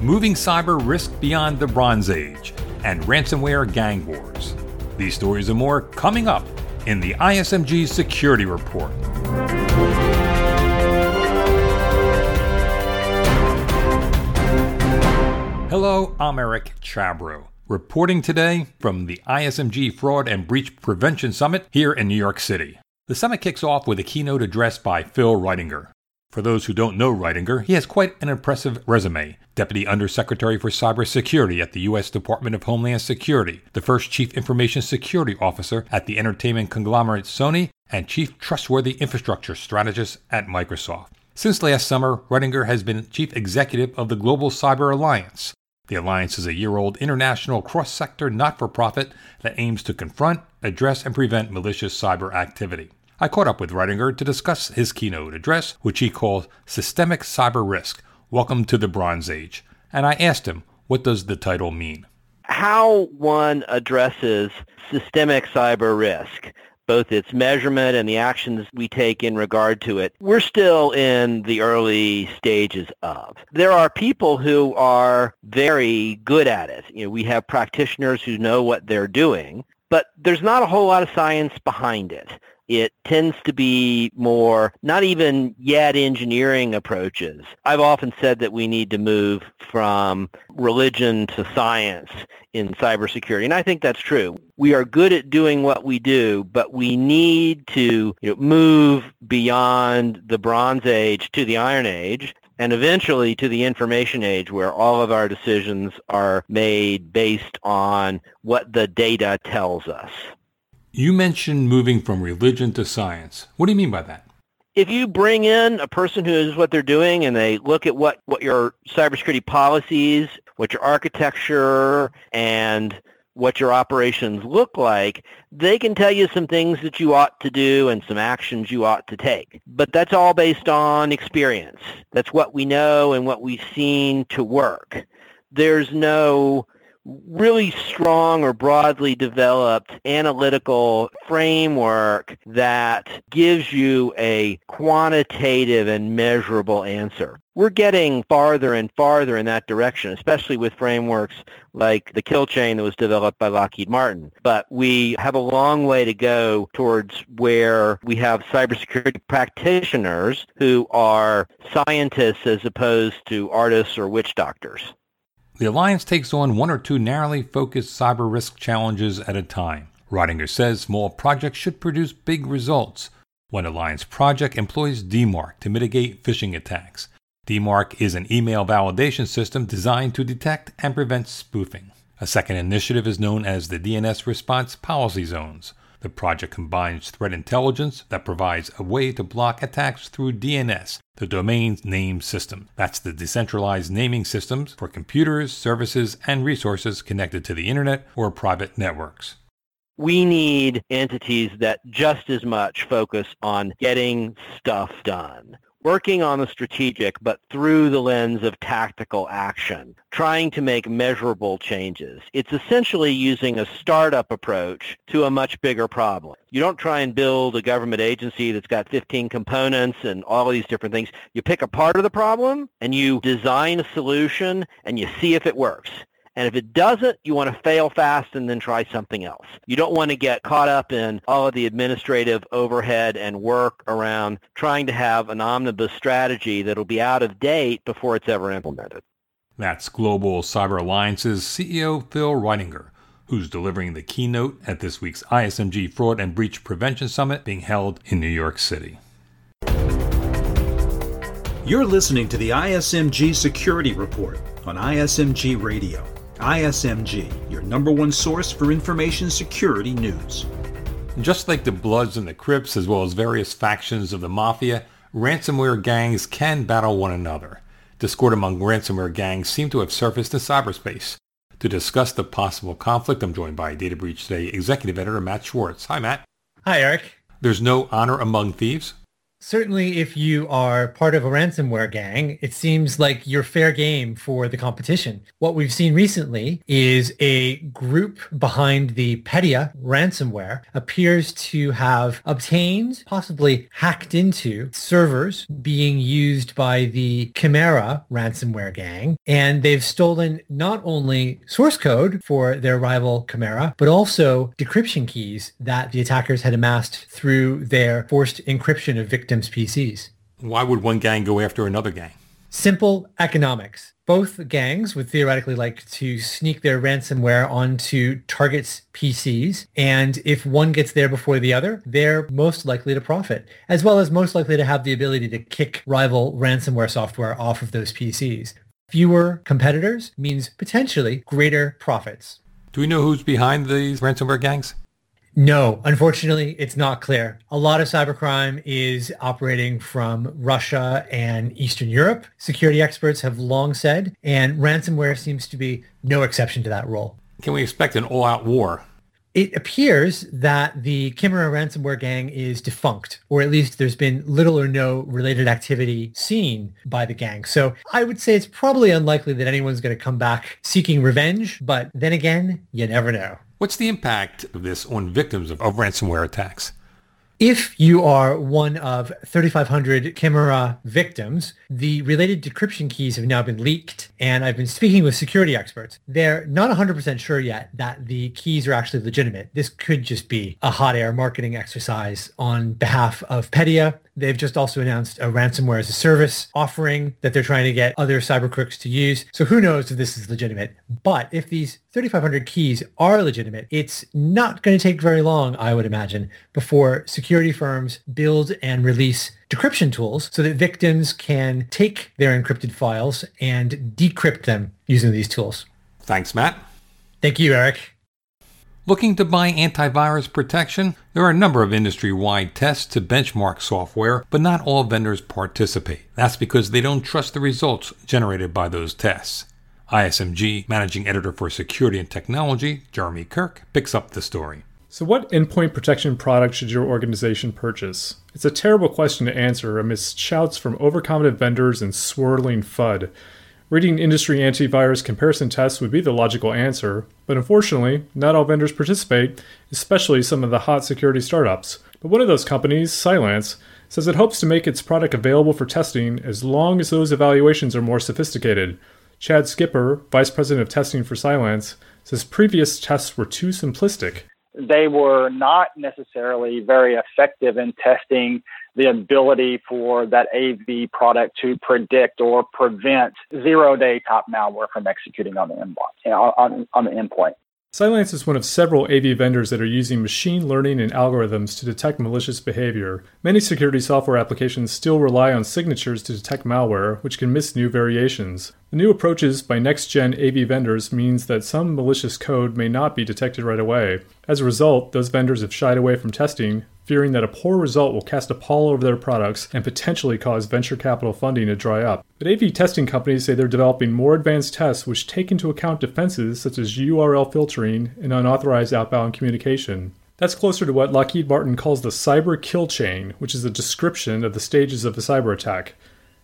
moving cyber risk beyond the Bronze Age, and ransomware gang wars. These stories and more coming up in the ISMG Security Report. Hello, I'm Eric Chabrow, reporting today from the ISMG Fraud and Breach Prevention Summit here in New York City. The summit kicks off with a keynote address by Phil Reitinger. For those who don't know Reitinger, he has quite an impressive resume. Deputy Undersecretary for Cybersecurity at the U.S. Department of Homeland Security, the first Chief Information Security Officer at the entertainment conglomerate Sony, and Chief Trustworthy Infrastructure Strategist at Microsoft. Since last summer, Reitinger has been Chief Executive of the Global Cyber Alliance. The Alliance is a year old international cross sector not for profit that aims to confront, address, and prevent malicious cyber activity. I caught up with Reitinger to discuss his keynote address, which he called Systemic Cyber Risk Welcome to the Bronze Age. And I asked him, what does the title mean? How one addresses systemic cyber risk, both its measurement and the actions we take in regard to it, we're still in the early stages of. There are people who are very good at it. You know, we have practitioners who know what they're doing, but there's not a whole lot of science behind it it tends to be more not even yet engineering approaches. I've often said that we need to move from religion to science in cybersecurity, and I think that's true. We are good at doing what we do, but we need to you know, move beyond the Bronze Age to the Iron Age and eventually to the information age where all of our decisions are made based on what the data tells us. You mentioned moving from religion to science. What do you mean by that? If you bring in a person who knows what they're doing and they look at what, what your cybersecurity policies, what your architecture, and what your operations look like, they can tell you some things that you ought to do and some actions you ought to take. But that's all based on experience. That's what we know and what we've seen to work. There's no really strong or broadly developed analytical framework that gives you a quantitative and measurable answer. We're getting farther and farther in that direction, especially with frameworks like the kill chain that was developed by Lockheed Martin. But we have a long way to go towards where we have cybersecurity practitioners who are scientists as opposed to artists or witch doctors. The Alliance takes on one or two narrowly focused cyber risk challenges at a time. Reitinger says small projects should produce big results. One Alliance project employs DMARC to mitigate phishing attacks. DMARC is an email validation system designed to detect and prevent spoofing. A second initiative is known as the DNS Response Policy Zones. The project combines threat intelligence that provides a way to block attacks through DNS, the domain name system. That's the decentralized naming systems for computers, services, and resources connected to the internet or private networks. We need entities that just as much focus on getting stuff done working on the strategic, but through the lens of tactical action, trying to make measurable changes. It's essentially using a startup approach to a much bigger problem. You don't try and build a government agency that's got 15 components and all these different things. You pick a part of the problem and you design a solution and you see if it works. And if it doesn't, you want to fail fast and then try something else. You don't want to get caught up in all of the administrative overhead and work around trying to have an omnibus strategy that'll be out of date before it's ever implemented. That's Global Cyber Alliance's CEO Phil Reitinger, who's delivering the keynote at this week's ISMG Fraud and Breach Prevention Summit being held in New York City. You're listening to the ISMG Security Report on ISMG Radio. ISMG, your number one source for information security news. Just like the Bloods and the Crips, as well as various factions of the Mafia, ransomware gangs can battle one another. Discord among ransomware gangs seem to have surfaced in cyberspace. To discuss the possible conflict, I'm joined by Data Breach Today executive editor Matt Schwartz. Hi, Matt. Hi, Eric. There's no honor among thieves? Certainly, if you are part of a ransomware gang, it seems like you're fair game for the competition. What we've seen recently is a group behind the Petya ransomware appears to have obtained, possibly hacked into servers being used by the Chimera ransomware gang. And they've stolen not only source code for their rival Chimera, but also decryption keys that the attackers had amassed through their forced encryption of victims victims' PCs. Why would one gang go after another gang? Simple economics. Both gangs would theoretically like to sneak their ransomware onto targets' PCs, and if one gets there before the other, they're most likely to profit, as well as most likely to have the ability to kick rival ransomware software off of those PCs. Fewer competitors means potentially greater profits. Do we know who's behind these ransomware gangs? No, unfortunately, it's not clear. A lot of cybercrime is operating from Russia and Eastern Europe, security experts have long said, and ransomware seems to be no exception to that role. Can we expect an all-out war? It appears that the Chimera ransomware gang is defunct, or at least there's been little or no related activity seen by the gang. So I would say it's probably unlikely that anyone's going to come back seeking revenge, but then again, you never know. What's the impact of this on victims of, of ransomware attacks? If you are one of 3,500 Chimera victims, the related decryption keys have now been leaked, and I've been speaking with security experts. They're not 100% sure yet that the keys are actually legitimate. This could just be a hot air marketing exercise on behalf of Petya They've just also announced a ransomware as a service offering that they're trying to get other cyber crooks to use. So who knows if this is legitimate. But if these 3,500 keys are legitimate, it's not going to take very long, I would imagine, before security firms build and release decryption tools so that victims can take their encrypted files and decrypt them using these tools. Thanks, Matt. Thank you, Eric. Looking to buy antivirus protection? There are a number of industry wide tests to benchmark software, but not all vendors participate. That's because they don't trust the results generated by those tests. ISMG Managing Editor for Security and Technology, Jeremy Kirk, picks up the story. So, what endpoint protection product should your organization purchase? It's a terrible question to answer amidst shouts from overconfident vendors and swirling FUD. Reading industry antivirus comparison tests would be the logical answer, but unfortunately, not all vendors participate, especially some of the hot security startups. But one of those companies, Cylance, says it hopes to make its product available for testing as long as those evaluations are more sophisticated. Chad Skipper, Vice President of Testing for Cylance, says previous tests were too simplistic. They were not necessarily very effective in testing the ability for that AV product to predict or prevent zero day top malware from executing on the endpoint. On, on the endpoint. Cylance is one of several AV vendors that are using machine learning and algorithms to detect malicious behavior. Many security software applications still rely on signatures to detect malware, which can miss new variations. The new approaches by next gen AV vendors means that some malicious code may not be detected right away. As a result, those vendors have shied away from testing, fearing that a poor result will cast a pall over their products and potentially cause venture capital funding to dry up. But AV testing companies say they're developing more advanced tests which take into account defenses such as URL filtering and unauthorized outbound communication. That's closer to what Lockheed Martin calls the cyber kill chain, which is a description of the stages of a cyber attack.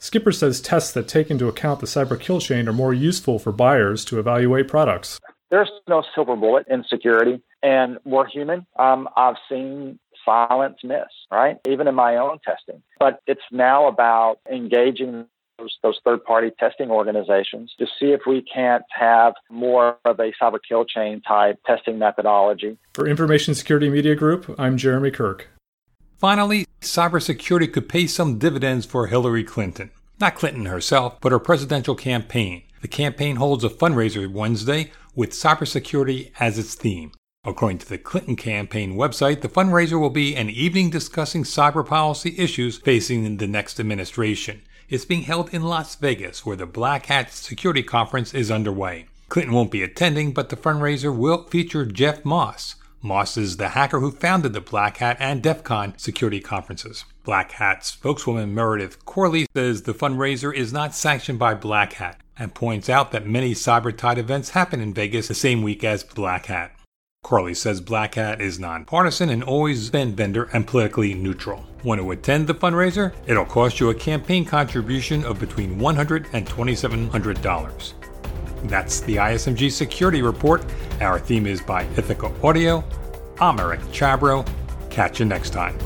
Skipper says tests that take into account the cyber kill chain are more useful for buyers to evaluate products. There's no silver bullet in security, and we're human. Um, I've seen Cylance miss, right? Even in my own testing. But it's now about engaging those, those third party testing organizations to see if we can't have more of a cyber kill chain type testing methodology. For Information Security Media Group, I'm Jeremy Kirk. Finally, cybersecurity could pay some dividends for Hillary Clinton. Not Clinton herself, but her presidential campaign. The campaign holds a fundraiser Wednesday with cybersecurity as its theme. According to the Clinton campaign website, the fundraiser will be an evening discussing cyber policy issues facing the next administration. It's being held in Las Vegas, where the Black Hat Security Conference is underway. Clinton won't be attending, but the fundraiser will feature Jeff Moss. Moss is the hacker who founded the Black Hat and DEF CON security conferences. Black Hat spokeswoman Meredith Corley says the fundraiser is not sanctioned by Black Hat and points out that many CyberTide events happen in Vegas the same week as Black Hat. Corley says Black Hat is nonpartisan and always been vendor and politically neutral. Want to attend the fundraiser? It'll cost you a campaign contribution of between $100 and $2,700. That's the ISMG Security Report. Our theme is by Ithaca Audio. I'm Eric Chabrow. Catch you next time.